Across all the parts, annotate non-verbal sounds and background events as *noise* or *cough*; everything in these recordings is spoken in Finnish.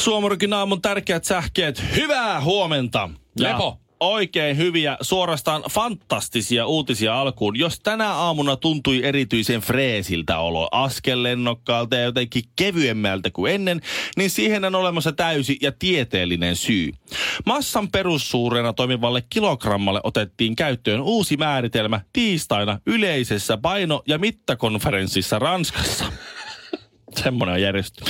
Suomarikin aamun tärkeät sähkeet. Hyvää huomenta. Ja Lepo. Oikein hyviä, suorastaan fantastisia uutisia alkuun. Jos tänä aamuna tuntui erityisen freesiltä olo, askellennokkaalta ja jotenkin kevyemmältä kuin ennen, niin siihen on olemassa täysi ja tieteellinen syy. Massan perussuurena toimivalle kilogrammalle otettiin käyttöön uusi määritelmä tiistaina yleisessä paino- ja mittakonferenssissa Ranskassa. Semmoinen on järjestys.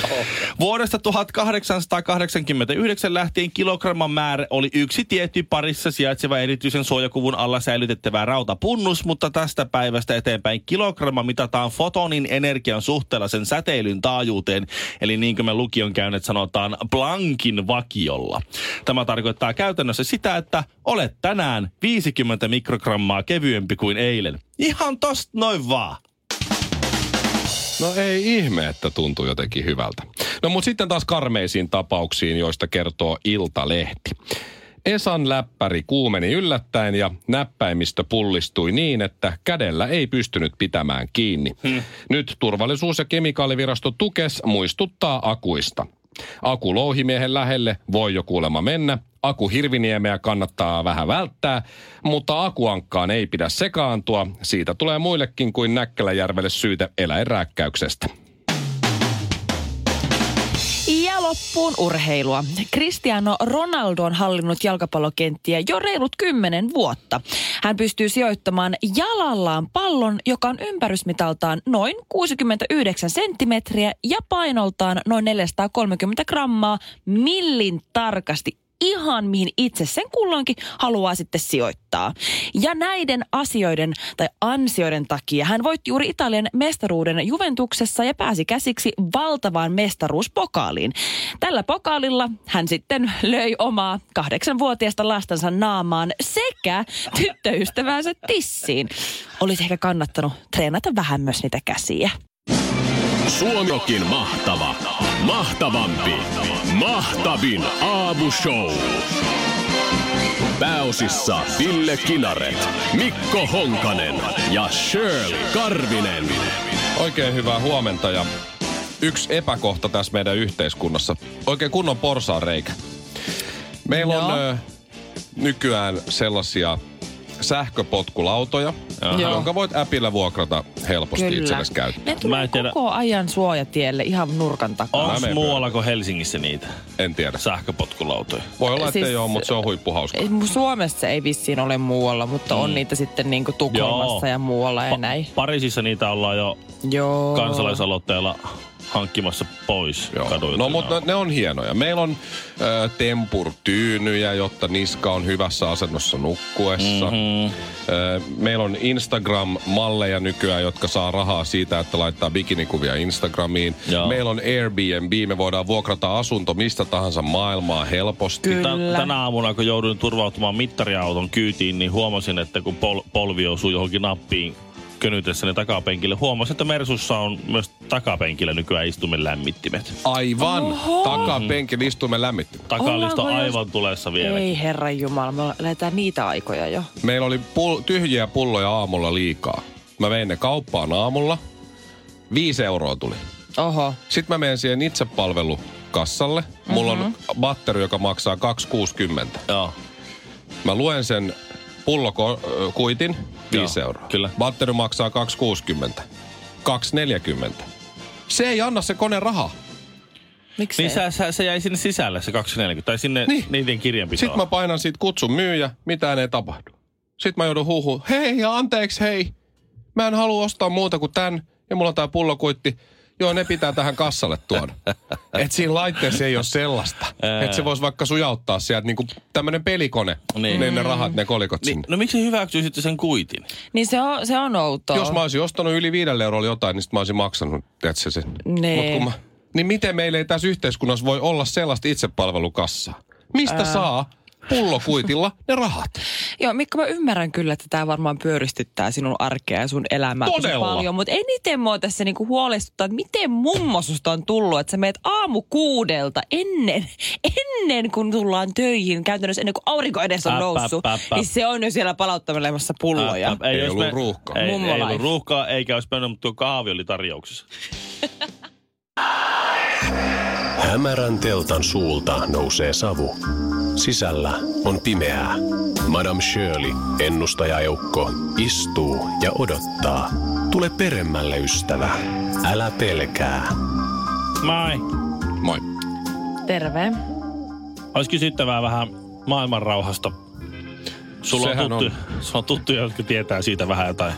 Vuodesta 1889 lähtien kilogramman määrä oli yksi tietty parissa sijaitseva erityisen suojakuvun alla säilytettävä rautapunnus, mutta tästä päivästä eteenpäin kilogramma mitataan fotonin energian suhteella sen säteilyn taajuuteen, eli niin kuin me lukion käyneet sanotaan Planckin vakiolla. Tämä tarkoittaa käytännössä sitä, että olet tänään 50 mikrogrammaa kevyempi kuin eilen. Ihan tosta noin vaan. No ei ihme, että tuntuu jotenkin hyvältä. No mutta sitten taas karmeisiin tapauksiin, joista kertoo Iltalehti. Esan läppäri kuumeni yllättäen ja näppäimistö pullistui niin, että kädellä ei pystynyt pitämään kiinni. Hmm. Nyt turvallisuus- ja kemikaalivirasto Tukes muistuttaa akuista. Aku louhimiehen lähelle voi jo kuulemma mennä, Aku Hirviniemeä kannattaa vähän välttää, mutta akuankkaan ei pidä sekaantua. Siitä tulee muillekin kuin Näkkäläjärvelle syytä eläinrääkkäyksestä. Ja loppuun urheilua. Cristiano Ronaldo on hallinnut jalkapallokenttiä jo reilut kymmenen vuotta. Hän pystyy sijoittamaan jalallaan pallon, joka on ympärysmitaltaan noin 69 senttimetriä ja painoltaan noin 430 grammaa millin tarkasti ihan mihin itse sen kulloinkin haluaa sitten sijoittaa. Ja näiden asioiden tai ansioiden takia hän voitti juuri Italian mestaruuden Juventuksessa ja pääsi käsiksi valtavaan mestaruuspokaaliin. Tällä pokaalilla hän sitten löi omaa kahdeksanvuotiaasta lastansa naamaan sekä tyttöystävänsä tissiin. Olisi ehkä kannattanut treenata vähän myös niitä käsiä. Suomikin mahtava, mahtavampi, mahtavin aamushow. Pääosissa Ville Kinaret, Mikko Honkanen ja Shirley Karvinen. Oikein hyvää huomenta ja yksi epäkohta tässä meidän yhteiskunnassa. Oikein kunnon porsaan reikä. Meillä on No. ö, nykyään sellaisia sähköpotkulautoja, Joo. jonka voit äpillä vuokrata helposti itsellesi käyttöön. Ne Mä tulee en tiedä- koko ajan suojatielle ihan nurkan takaa. Onko menen muualla kuin Helsingissä niitä En tiedä. sähköpotkulautoja? Voi olla, että Siis- ei ole, mutta se on huippuhauska. Ei, mu- Suomessa se ei vissiin ole muualla, mutta on niitä sitten niinku Tukholmassa Joo. ja muualla ja Pa- näin. Pariisissa niitä ollaan jo Joo. kansalaisaloitteella hankkimassa pois Joo. kaduilta. No mutta ne, ne on hienoja. Meillä on ö, tempurtyynyjä, jotta niska on hyvässä asennossa nukkuessa. Mm-hmm. Ö, meillä on Instagram-malleja nykyään, jotka saa rahaa siitä, että laittaa bikinikuvia Instagramiin. Joo. Meillä on Airbnb, me voidaan vuokrata asunto mistä tahansa maailmaa helposti. Kyllä. Tän, tänä aamuna, kun jouduin turvautumaan mittariauton kyytiin, niin huomasin, että kun pol- polvi osui johonkin nappiin könytessäni takapenkille, huomasin, että Mersussa on myös takapenkillä nykyään istumen lämmittimet. Aivan. Oho. Takapenkin istuimen lämmitti. Takalisto Ollaanko jos- aivan tulessa vielä. Ei herran jumala, me lähdetään niitä aikoja jo. Meillä oli pul- tyhjiä pulloja aamulla liikaa. Mä vein ne kauppaan aamulla. Viisi euroa tuli. Oho. Sitten mä menen siihen itsepalvelukassalle. Mulla on batteri, joka maksaa 2,60. Joo. Mä luen sen pullokuitin 5 Joo, euroa. kyllä. Batteri maksaa 2,60. 2,40. Se ei anna se kone rahaa. Miksi Niin sä, sä, se jäi sinne sisälle se 240, tai sinne Niin. niiden kirjanpitoon. Sitten mä painan siitä kutsun myyjä, mitään ei tapahdu. Sitten mä joudun huuhuun, hei ja anteeksi hei. Mä en halua ostaa muuta kuin tän. Ja mulla on tää pullokuitti. Joo, ne pitää tähän kassalle tuoda. *laughs* Et siinä laitteessa ei ole sellaista. Että se voisi vaikka sujauttaa sieltä niinku tämmönen pelikone. Niin. Ne, ne rahat, ne kolikot niin, sinne. no miksi hyväksyy sitten sen kuitin? Niin se on, se on outoa. Jos mä olisin ostanut yli viidelle eurolla jotain, niin sit mä olisin maksanut, tiedätkö. Nee. Mut kun mä, niin miten meillä ei tässä yhteiskunnassa voi olla sellaista itsepalvelukassaa? Mistä Ää... saa pullokuitilla ne rahat? Joo, Mikko, mä ymmärrän kyllä, että tämä varmaan pyöristyttää sinun arkea ja sun elämää Todella. paljon. Mutta eniten mua tässä niinku huolestuttaa, että miten mummo susta on tullut, että sä meet aamu kuudelta ennen, ennen kuin tullaan töihin, käytännössä ennen kuin aurinko edes on noussut, äp, äp, äp. niin se on jo siellä palauttelemassa pulloja. Ää, Ei jos ollut ruuhkaa. Ei, Mummo ei ollut ruuhkaa, eikä olisi mennyt, mutta tuo kahvi oli tarjouksessa. Hämärän teltan suulta nousee savu. Sisällä on pimeää. Madame Shirley, ennustajaeukko, istuu ja odottaa. Tule peremmälle, ystävä. Älä pelkää. Mai. Moi. Terve. Olisi kysyttävää vähän maailman rauhasta. Sulla on, Sehän tuttu, on. sulla on tuttuja, jotka tietää siitä vähän jotain.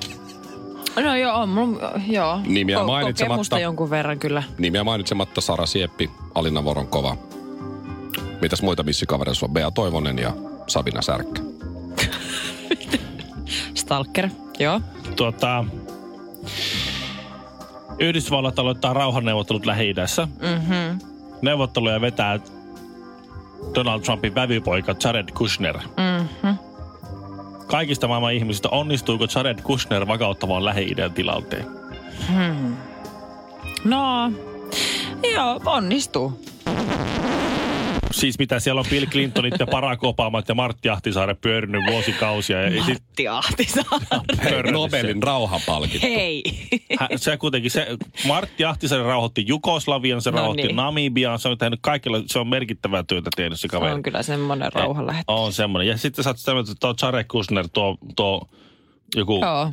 No joo, on mulla, joo. Nimiä Ko- mainitsematta. Jonkun verran kyllä. Nimiä mainitsematta Sara Sieppi, Alina Voronkova. Mitäs muita missikavereita sulla on? Bea Toivonen ja Sabina Särkkä. *laughs* Stalker, joo. Tuota, Yhdysvallat aloittaa rauhanneuvottelut Lähi-idässä. Mhm. Neuvotteluja vetää Donald Trumpin vävypoika Jared Kushner. Mhm. Kaikista maailman ihmisistä onnistuuko Jared Kushner vakauttamaan Lähi-idän tilanteen? No, joo, onnistuu. Siis mitä siellä on Bill Clintonit ja Barack Obamat ja Martti Ahtisaari pyörinyt vuosikausia. Ja sit Matti Ahtisaari. pörrötti Nobelin rauhanpalkinto. Hei. Hä- se kuitenkin, se, Martti Ahtisaari rauhoitti Jugoslavian, se No rauhoitti niin. Namibian, se on tehnyt kaikilla, se on merkittävää työtä tehnyt se Se kaveri. on kyllä semmoinen rauhanlähettä. On semmoinen. Ja sitten sä oot semmoinen, että tuo Jared Kushner, tuo, tuo joku... Joo.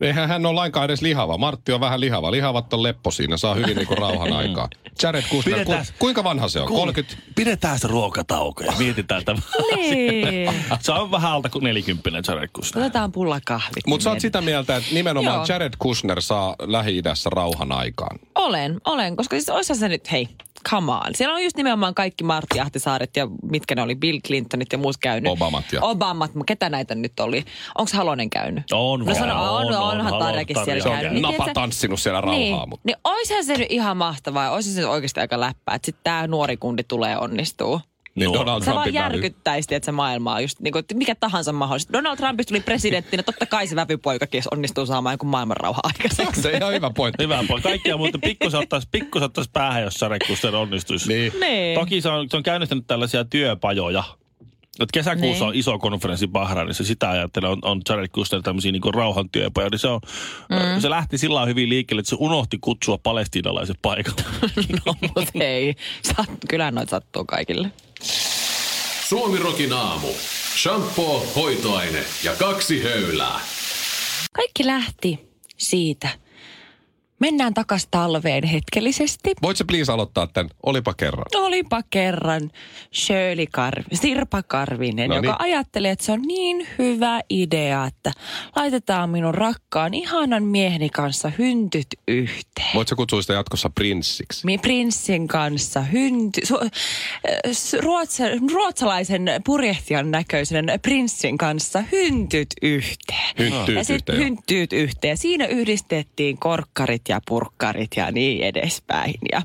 Eihän hän ole lainkaan edes lihava. Martti on vähän lihava. Lihavat on leppo siinä. Saa hyvin niinku rauhan aikaa. Jared Kushner, ku, kuinka vanha se on? 30? Pidetään se ruokatauko ja mietitään tämä. Niin. se on vähän alta kuin 40 Jared Kushner. Otetaan pullakahvit. Mutta sä oot sitä mieltä, että nimenomaan Joo. Jared Kushner saa Lähi-idässä rauhan aikaan. Olen, olen, koska siis se nyt, hei, come on. Siellä on just nimenomaan kaikki Martti Ahtisaaret ja mitkä ne oli, Bill Clintonit ja muut käynyt. Obamat ja- Obamat, ketä näitä nyt oli? Onko Halonen käynyt? On No vaan, sano, on, on, on, on, onhan Tarjakin Tarja siellä on käynyt. käynyt. Niin, Napa tanssinut siellä rauhaa. Niin, Mutta. niin oishan se nyt ihan mahtavaa ja oishan se oikeasti aika läppää, että sitten tämä nuori kundi tulee onnistuu. Niin No. Donald Se vaan järkyttäisi, että se maailma on just niin kuin, että mikä tahansa mahdollista. Donald Trumpista tuli presidenttinä, totta kai se vävypoikakin onnistuu saamaan jonkun maailmanrauha aikaiseksi. Se on ihan hyvä pointti. Hyvä poika. Kaikkia muuten pikkusen ottaisi, pikkusen ottaisi päähän, jos Jared Kushner onnistuisi. Niin. Niin. Toki se on, se on käynnistänyt tällaisia työpajoja. Et kesäkuussa Niin. on iso konferenssi Bahrainissa, sitä ajattelen, on, on Jared Kushner tämmöisiä niin rauhantyöpajoja. Niin se, on, mm. se lähti sillä lailla hyvin liikkeelle, että se unohti kutsua palestiinalaiset paikalle. *laughs* no, mutta hei. Sat, kyllä noita sattuu kaikille. Suomirokin aamu. Shampoo, hoitoaine ja kaksi höylää. Kaikki lähti siitä. Mennään takas talveen hetkellisesti. Voit sä please aloittaa tämän? Olipa kerran. Olipa kerran Shirley Karv, Sirpa Karvinen, No joka niin. ajattelee, että se on niin hyvä idea, että laitetaan minun rakkaan ihanan mieheni kanssa hyntyt yhteen. Voit sä kutsua sitä jatkossa prinssiksi? Mi- prinssin kanssa hynty, su, äh, ruotsa, ruotsalaisen purjehtijan näköisen prinssin kanssa hyntyt yhteen. Hynttyyt ja sitten yhteen, joo. hynttyyt yhteen. Siinä yhdistettiin korkkarit ja purkkarit ja niin edespäin. Ja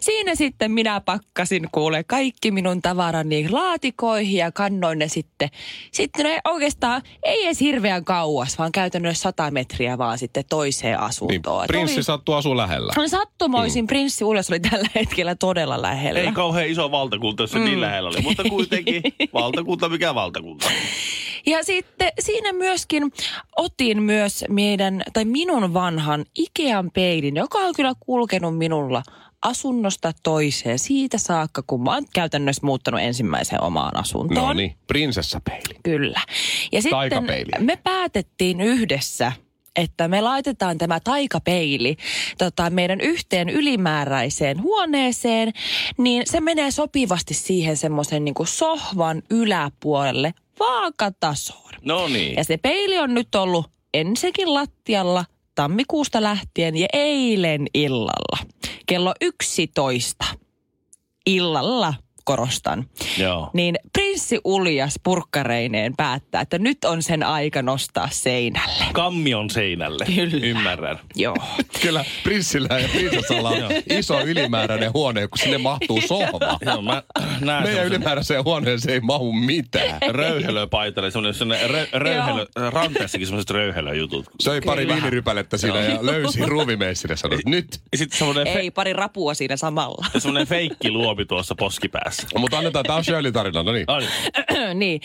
siinä sitten minä pakkasin kuule kaikki minun tavarani laatikoihin ja kannoin ne sitten. Sitten ne oikeastaan ei edes hirveän kauas, vaan käytännössä 100 metriä vaan sitten toiseen Niin, asuntoon. Et prinssi oli- sattuu asua lähellä. No sattumoisin mm. prinssi Uljos oli tällä hetkellä todella lähellä. Ei kauhean iso valtakunta, jos se mm. niin lähellä oli, mutta kuitenkin *laughs* valtakunta, mikä valtakunta. Ja sitten siinä myöskin otin myös meidän, tai minun vanhan Ikean peilin, joka on kyllä kulkenut minulla asunnosta toiseen siitä saakka, kun mä oon käytännössä muuttanut ensimmäiseen omaan asuntoon. No niin, prinsessapeili. Kyllä. Ja sitten me päätettiin yhdessä, että me laitetaan tämä taikapeili tota, meidän yhteen ylimääräiseen huoneeseen, niin se menee sopivasti siihen semmoisen niin sohvan yläpuolelle vaakatasoon. No niin. Ja se peili on nyt ollut ensinnäkin lattialla tammikuusta lähtien ja eilen illalla kello 11 illalla, korostan. Joo. Niin prinssi Uljas purkkareineen päättää, että nyt on sen aika nostaa seinälle. Kammion seinälle. Kyllä. Ymmärrän. Joo. *laughs* Kyllä prinsillä ja prinsessalla on *laughs* iso ylimääräinen huone, kun sinne mahtuu sohva. Joo, mä näen Meidän ylimääräiseen huoneeseen ei mahu mitään. *laughs* röyhelöpaitalle, semmoinen, semmoinen rö, röyhelö, ranteessakin semmoiset röyhelöjutut. Söi pari viinirypälettä siinä ja löysi ruuvimeissille sanoi, nyt. Sitten Ei, pari rapua siinä samalla. semmoinen feikki luomi tuossa poskipäässä. Mutta annetaan, tämä on Shirley tarina, no niin. Ai, *clears throat* niin.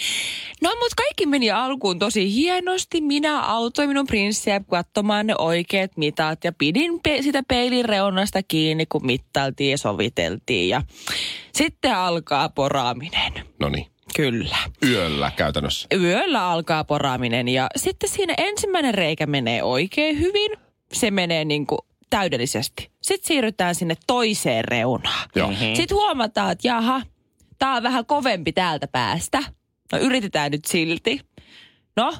No, mutta kaikki meni alkuun tosi hienosti. Minä autoin minun prinssiä katsomaan ne oikeat mitat ja pidin pe- sitä peilin reunasta kiinni, kun mittailtiin ja soviteltiin. Ja sitten alkaa poraaminen. No niin. Kyllä. Yöllä käytännössä. Yöllä alkaa poraaminen ja sitten siinä ensimmäinen reikä menee oikein hyvin. Se menee niin kuin täydellisesti. Sitten siirrytään sinne toiseen reunaan. Joo. Mm-hmm. Sitten huomataan, että jaha, tää on vähän kovempi täältä päästä. No yritetään nyt silti. No,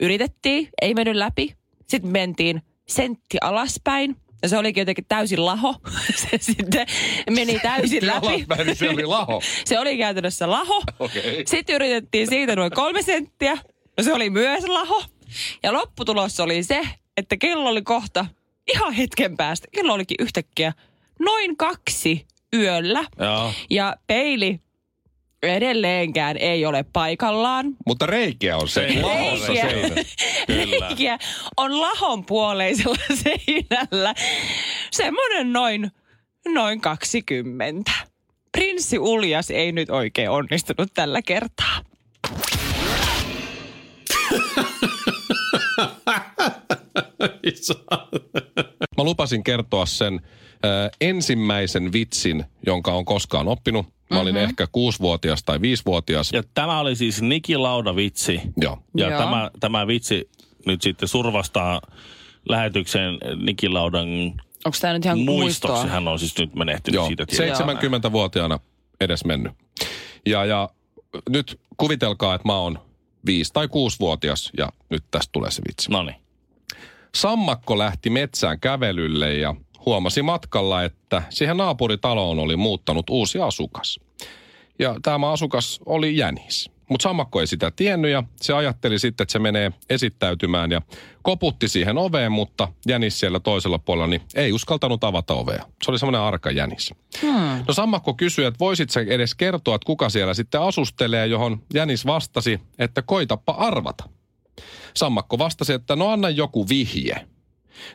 yritettiin, ei mennyt läpi. Sitten mentiin sentti alaspäin. Ja se olikin jotenkin täysin laho. *laughs* Se sitten meni täysin läpi. Alaspäin, niin se oli laho. *laughs* Se oli käytännössä laho. Okei. Sitten yritettiin siitä noin kolme senttiä. No se oli myös laho. Ja lopputulos oli se, että kello oli kohta ihan hetken päästä. Kello olikin yhtäkkiä noin kaksi yöllä. joo. Ja peili edelleenkään ei ole paikallaan. Mutta reikiä on se. Reikiä. *laughs* Reikiä on lahon puoleisella *laughs* seinällä. Semmoinen noin, noin 20. Prinssi Uljas ei nyt oikein onnistunut tällä kertaa. *laughs* Mä lupasin kertoa sen äh, ensimmäisen vitsin, jonka on koskaan oppinut. Mä olin Mhm. ehkä kuusivuotias tai viisivuotias. Ja tämä oli siis Niki Lauda vitsi. Joo. Ja Joo. tämä, tämä vitsi nyt sitten survastaa lähetykseen Niki Laudan Onko tämä nyt ihan muistoksi. muistoa? Hän on siis nyt menehtynyt Joo, siitä. tietysti. 70-vuotiaana edes mennyt. Ja, ja nyt kuvitelkaa, että mä oon viisi tai kuusivuotias ja nyt tästä tulee se vitsi. No niin. Sammakko lähti metsään kävelylle ja huomasi matkalla, että siihen naapuritaloon oli muuttanut uusi asukas. Ja tämä asukas oli jänis. Mutta sammakko ei sitä tiennyt ja se ajatteli sitten, että se menee esittäytymään ja koputti siihen oveen, mutta jänis siellä toisella puolella niin ei uskaltanut avata ovea. Se oli semmoinen arka jänis. Hmm. No sammakko kysyi, että voisit sä edes kertoa, että kuka siellä sitten asustelee, johon jänis vastasi, että koitappa arvata. Sammakko vastasi, että no anna joku vihje.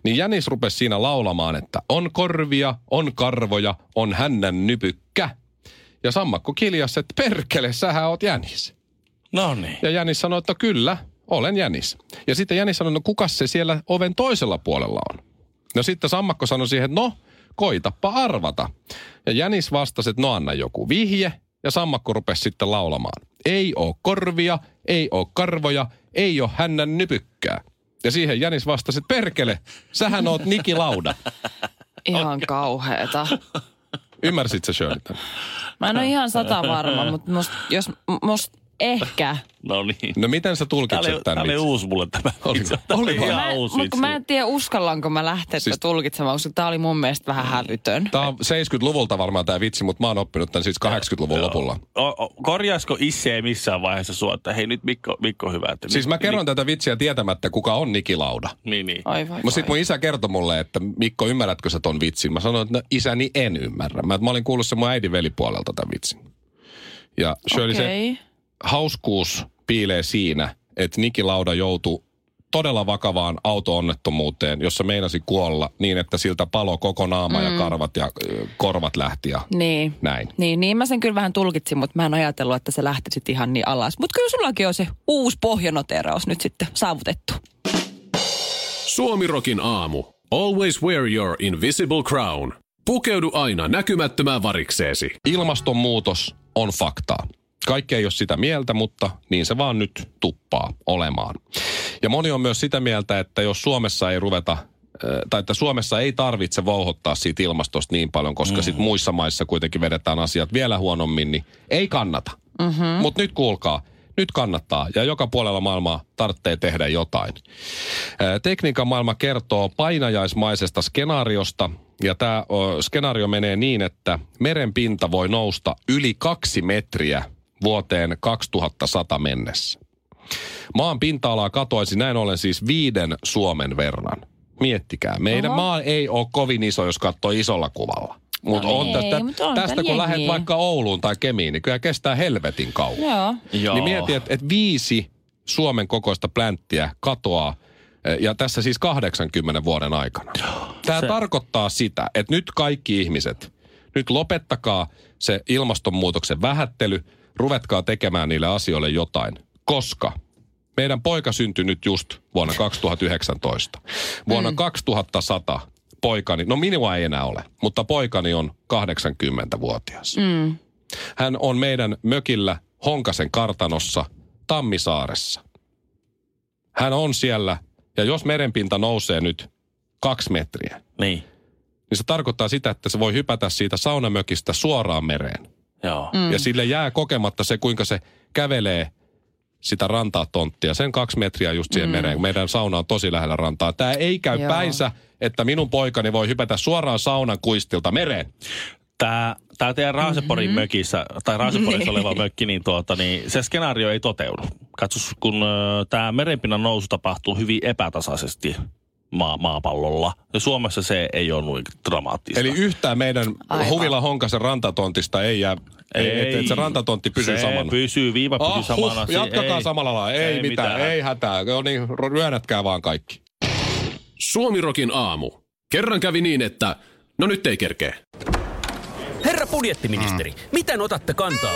Niin Jänis rupesi siinä laulamaan, että on korvia, on karvoja, on hännän nypykkä. Ja Sammakko kiljas, että perkele, sähän oot Jänis. No niin. Ja Jänis sanoi, että kyllä, olen Jänis. Ja sitten Jänis sanoi, no kuka se siellä oven toisella puolella on? No sitten Sammakko sanoi siihen, että no, koitappa arvata. Ja Jänis vastasi, että no anna joku vihje. Ja Sammakko rupesi sitten laulamaan. Ei oo korvia, ei oo karvoja, ei oo hännän nypykkää. Ja siihen Jänis vastasi, että perkele, sähän oot Niki Lauda. *laughs* Ihan kauheeta. Ymmärsit sä Shirley? Mä en ole ihan sata varma, mutta must, jos must ehkä. *laughs* No niin. No miten sä Tämä tulkitset oli, tämän tämä oli uusi mulle tämä. Oli- vitsi. Tämä oli vai? ihan Mä, uusi mutta mä en tiedä uskallanko mä lähteä Siis- siis, tulkitsemaan, koska tää oli mun mielestä vähän hävytön. Tämä on 70-luvulta varmaan tämä vitsi, mutta mä oon oppinut tämän siis 80-luvun lopulla. O, o, korjaisiko Isse missään vaiheessa sua, että hei nyt Mikko, Mikko hyvä. Että Siis mä kerron tätä vitsiä tietämättä, kuka on Niki Lauda. Niin, niin. Oi voi Mutta sitten mun isä kertoi mulle, että Mikko, ymmärrätkö sä ton vitsin? Mä sanoin, että no, isäni en ymmärrä. Mä, mä olin kuullut sen mun äidin velipuolelta tämän vitsin. Ja Shirley, se Okei. Hauskuus piilee siinä, että Niki Lauda joutui todella vakavaan auto-onnettomuuteen, jossa meinasi kuolla niin, että siltä palo koko naama mm. ja karvat ja korvat lähti ja Niin. näin. Niin, niin mä sen kyllä vähän tulkitsin, mutta mä en ajatellut, että se lähti sitten ihan niin alas. Mutta kyllä sullakin on se uusi pohjanoteraus nyt sitten saavutettu. Suomirokin aamu. Always wear your invisible crown. Pukeudu aina näkymättömään varikseesi. Ilmastonmuutos on faktaa. Kaikki ei ole sitä mieltä, mutta niin se vaan nyt tuppaa olemaan. Ja moni on myös sitä mieltä, että jos Suomessa ei ruveta äh, tai että Suomessa ei tarvitse vouhottaa siitä ilmastosta niin paljon, koska mm. sit muissa maissa kuitenkin vedetään asiat vielä huonommin, niin ei kannata. Mm-hmm. Mutta nyt kuulkaa, nyt kannattaa ja joka puolella maailmaa tarvitsee tehdä jotain. Ää, Tekniikan maailma kertoo painajaismaisesta skenaariosta, Ja tämä skenaario menee niin, että meren pinta voi nousta yli kaksi metriä vuoteen 2100 mennessä. Maan pinta-alaa katoaisi näin ollen siis viiden Suomen verran. Miettikää, meidän Oho. maa ei ole kovin iso, jos katsoo isolla kuvalla. Mutta No on ei, tästä, mutta on tästä kun lähdet vaikka Ouluun tai Kemiin, niin kyllä kestää helvetin kauan. Joo. Joo. Niin mieti, että, että viisi Suomen kokoista plänttiä katoaa, eh, ja tässä siis 80 vuoden aikana. Tämä Se- tarkoittaa sitä, että nyt kaikki ihmiset, nyt lopettakaa se ilmastonmuutoksen vähättely, ruvetkaa tekemään niille asioille jotain, koska meidän poika syntyi nyt just vuonna 2019. Vuonna 2100 poikani, no minua ei enää ole, mutta poikani on 80-vuotias. Mm. Hän on meidän mökillä Honkasen kartanossa Tammisaaressa. Hän on siellä, ja jos merenpinta nousee nyt kaksi metriä, Niin. niin se tarkoittaa sitä, että se voi hypätä siitä saunamökistä suoraan mereen. Joo. Mm. Ja sille jää kokematta se, kuinka se kävelee sitä rantaa tonttia. Sen kaksi metriä just siihen mm. mereen, kun meidän sauna on tosi lähellä rantaa. Tämä ei käy Joo. päinsä, että minun poikani voi hypätä suoraan saunan kuistilta mereen. Tämä, tämä teidän Raaseporin mm-hmm. mökissä, tai Raaseporissa oleva mökki, niin, tuota, niin se skenaario ei toteudu. Katsos, kun tämä merenpinnan nousu tapahtuu hyvin epätasaisesti maa, maapallolla. Ja Suomessa se ei ole noin dramaattista. Eli yhtään meidän Aivan. Huvila Honkasen rantatontista ei jää, ei, että et se rantatontti pysyy se samana. pysyy, viiva pysyy Ah, samana. huh, jatkakaa ei. samalla lailla. Ei, ei mitään, mitään. ei hätää. No niin, ryönätkää vaan kaikki. Suomirokin aamu. Kerran kävi niin, että no nyt ei kerkeä. Herra budjettiministeri, miten otatte kantaa?